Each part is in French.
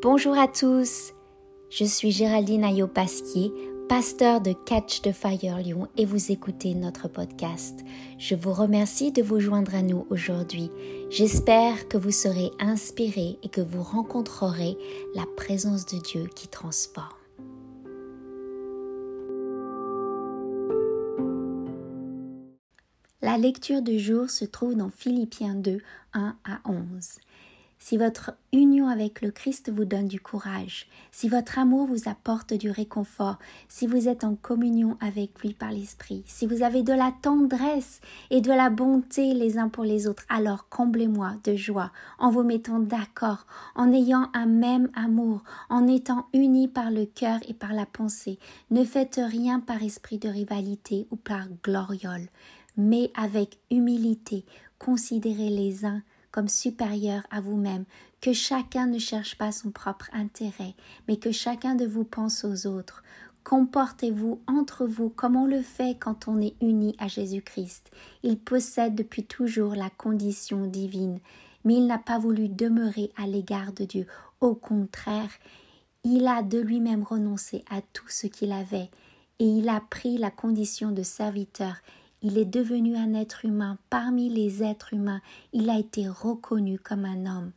Bonjour à tous, je suis Géraldine Ayo-Pasquier, pasteur de Catch the Fire Lyon et vous écoutez notre podcast. Je vous remercie de vous joindre à nous aujourd'hui. J'espère que vous serez inspirés et que vous rencontrerez la présence de Dieu qui transforme. La lecture du jour se trouve dans Philippiens 2, 1 à 11 si votre union avec le Christ vous donne du courage, si votre amour vous apporte du réconfort, si vous êtes en communion avec lui par l'Esprit, si vous avez de la tendresse et de la bonté les uns pour les autres, alors comblez-moi de joie en vous mettant d'accord, en ayant un même amour, en étant unis par le cœur et par la pensée. Ne faites rien par esprit de rivalité ou par gloriole, mais avec humilité, considérez les uns comme supérieur à vous-même, que chacun ne cherche pas son propre intérêt, mais que chacun de vous pense aux autres. Comportez-vous entre vous comme on le fait quand on est uni à Jésus-Christ. Il possède depuis toujours la condition divine, mais il n'a pas voulu demeurer à l'égard de Dieu. Au contraire, il a de lui-même renoncé à tout ce qu'il avait, et il a pris la condition de serviteur il est devenu un être humain parmi les êtres humains. Il a été reconnu comme un homme.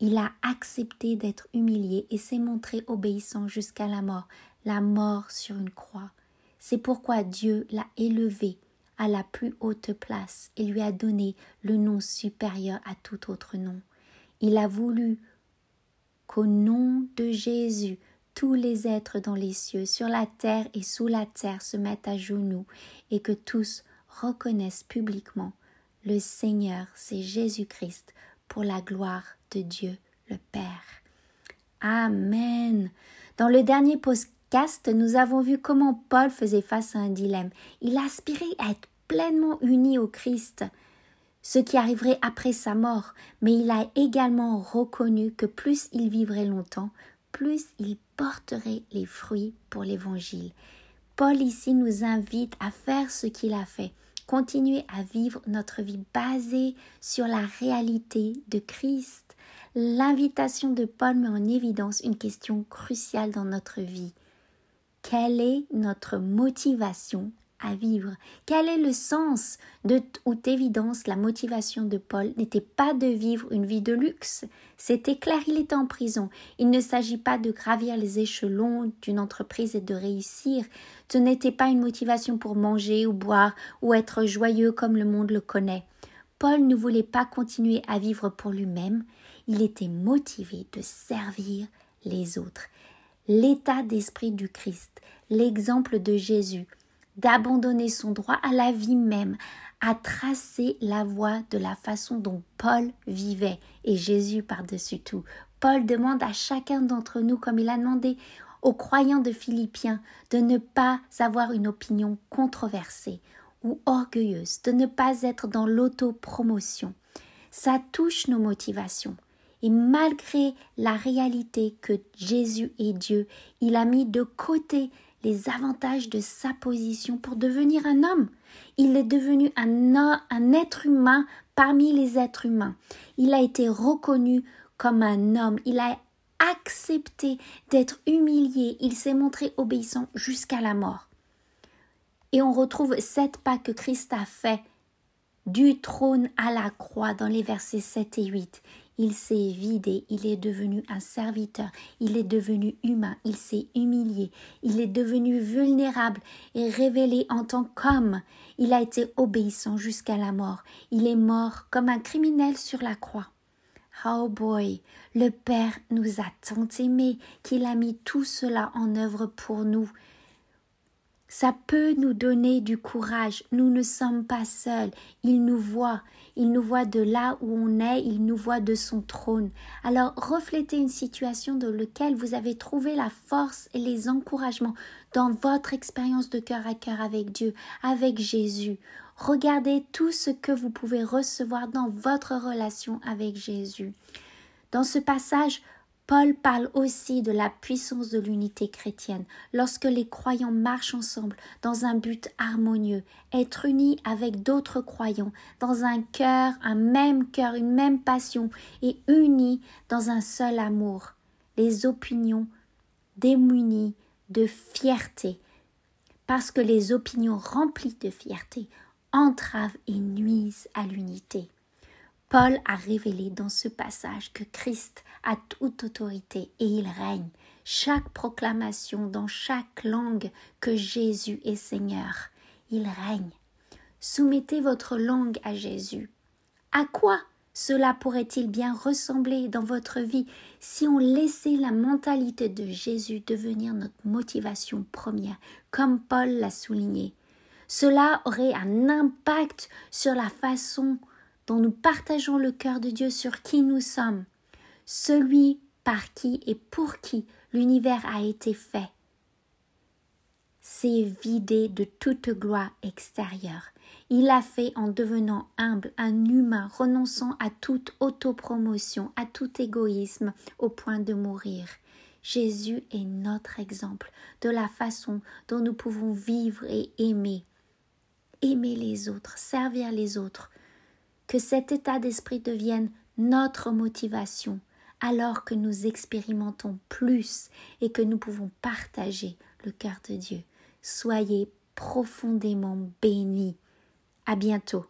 Il a accepté d'être humilié et s'est montré obéissant jusqu'à la mort, la mort sur une croix. C'est pourquoi Dieu l'a élevé à la plus haute place et lui a donné le nom supérieur à tout autre nom. Il a voulu qu'au nom de Jésus, tous les êtres dans les cieux, sur la terre et sous la terre se mettent à genoux et que tous reconnaissent publiquement le Seigneur, c'est Jésus-Christ, pour la gloire de Dieu le Père. Amen. Dans le dernier podcast, nous avons vu comment Paul faisait face à un dilemme. Il aspirait à être pleinement uni au Christ, ce qui arriverait après sa mort, mais il a également reconnu que plus il vivrait longtemps, plus il porterait les fruits pour l'Évangile. Paul ici nous invite à faire ce qu'il a fait, continuer à vivre notre vie basée sur la réalité de Christ. L'invitation de Paul met en évidence une question cruciale dans notre vie. Quelle est notre motivation vivre Quel est le sens de toute évidence la motivation de Paul n'était pas de vivre une vie de luxe. C'était clair, il était en prison. Il ne s'agit pas de gravir les échelons d'une entreprise et de réussir. Ce n'était pas une motivation pour manger ou boire ou être joyeux comme le monde le connaît. Paul ne voulait pas continuer à vivre pour lui-même, il était motivé de servir les autres. L'état d'esprit du Christ, l'exemple de Jésus, d'abandonner son droit à la vie même, à tracer la voie de la façon dont Paul vivait et Jésus par-dessus tout. Paul demande à chacun d'entre nous, comme il a demandé aux croyants de Philippiens, de ne pas avoir une opinion controversée ou orgueilleuse, de ne pas être dans l'autopromotion. Ça touche nos motivations. Et malgré la réalité que Jésus est Dieu, il a mis de côté les avantages de sa position pour devenir un homme. Il est devenu un, un être humain parmi les êtres humains. Il a été reconnu comme un homme. Il a accepté d'être humilié. Il s'est montré obéissant jusqu'à la mort. Et on retrouve sept pas que Christ a fait du trône à la croix dans les versets 7 et 8. Il s'est vidé, il est devenu un serviteur, il est devenu humain, il s'est humilié, il est devenu vulnérable et révélé en tant qu'homme. Il a été obéissant jusqu'à la mort. Il est mort comme un criminel sur la croix. Oh boy, le Père nous a tant aimés qu'il a mis tout cela en œuvre pour nous. Ça peut nous donner du courage. Nous ne sommes pas seuls. Il nous voit. Il nous voit de là où on est. Il nous voit de son trône. Alors reflétez une situation dans laquelle vous avez trouvé la force et les encouragements dans votre expérience de cœur à cœur avec Dieu, avec Jésus. Regardez tout ce que vous pouvez recevoir dans votre relation avec Jésus. Dans ce passage, Paul parle aussi de la puissance de l'unité chrétienne lorsque les croyants marchent ensemble dans un but harmonieux, être unis avec d'autres croyants dans un cœur, un même cœur, une même passion et unis dans un seul amour. les opinions démunies de fierté, parce que les opinions remplies de fierté entravent et nuisent à l'unité. Paul a révélé dans ce passage que Christ a toute autorité et il règne. Chaque proclamation dans chaque langue que Jésus est Seigneur, il règne. Soumettez votre langue à Jésus. À quoi cela pourrait-il bien ressembler dans votre vie si on laissait la mentalité de Jésus devenir notre motivation première, comme Paul l'a souligné? Cela aurait un impact sur la façon nous partageons le cœur de Dieu sur qui nous sommes, celui par qui et pour qui l'univers a été fait. C'est vidé de toute gloire extérieure. Il l'a fait en devenant humble, un humain, renonçant à toute autopromotion, à tout égoïsme, au point de mourir. Jésus est notre exemple de la façon dont nous pouvons vivre et aimer. Aimer les autres, servir les autres, que cet état d'esprit devienne notre motivation alors que nous expérimentons plus et que nous pouvons partager le cœur de Dieu. Soyez profondément bénis. À bientôt.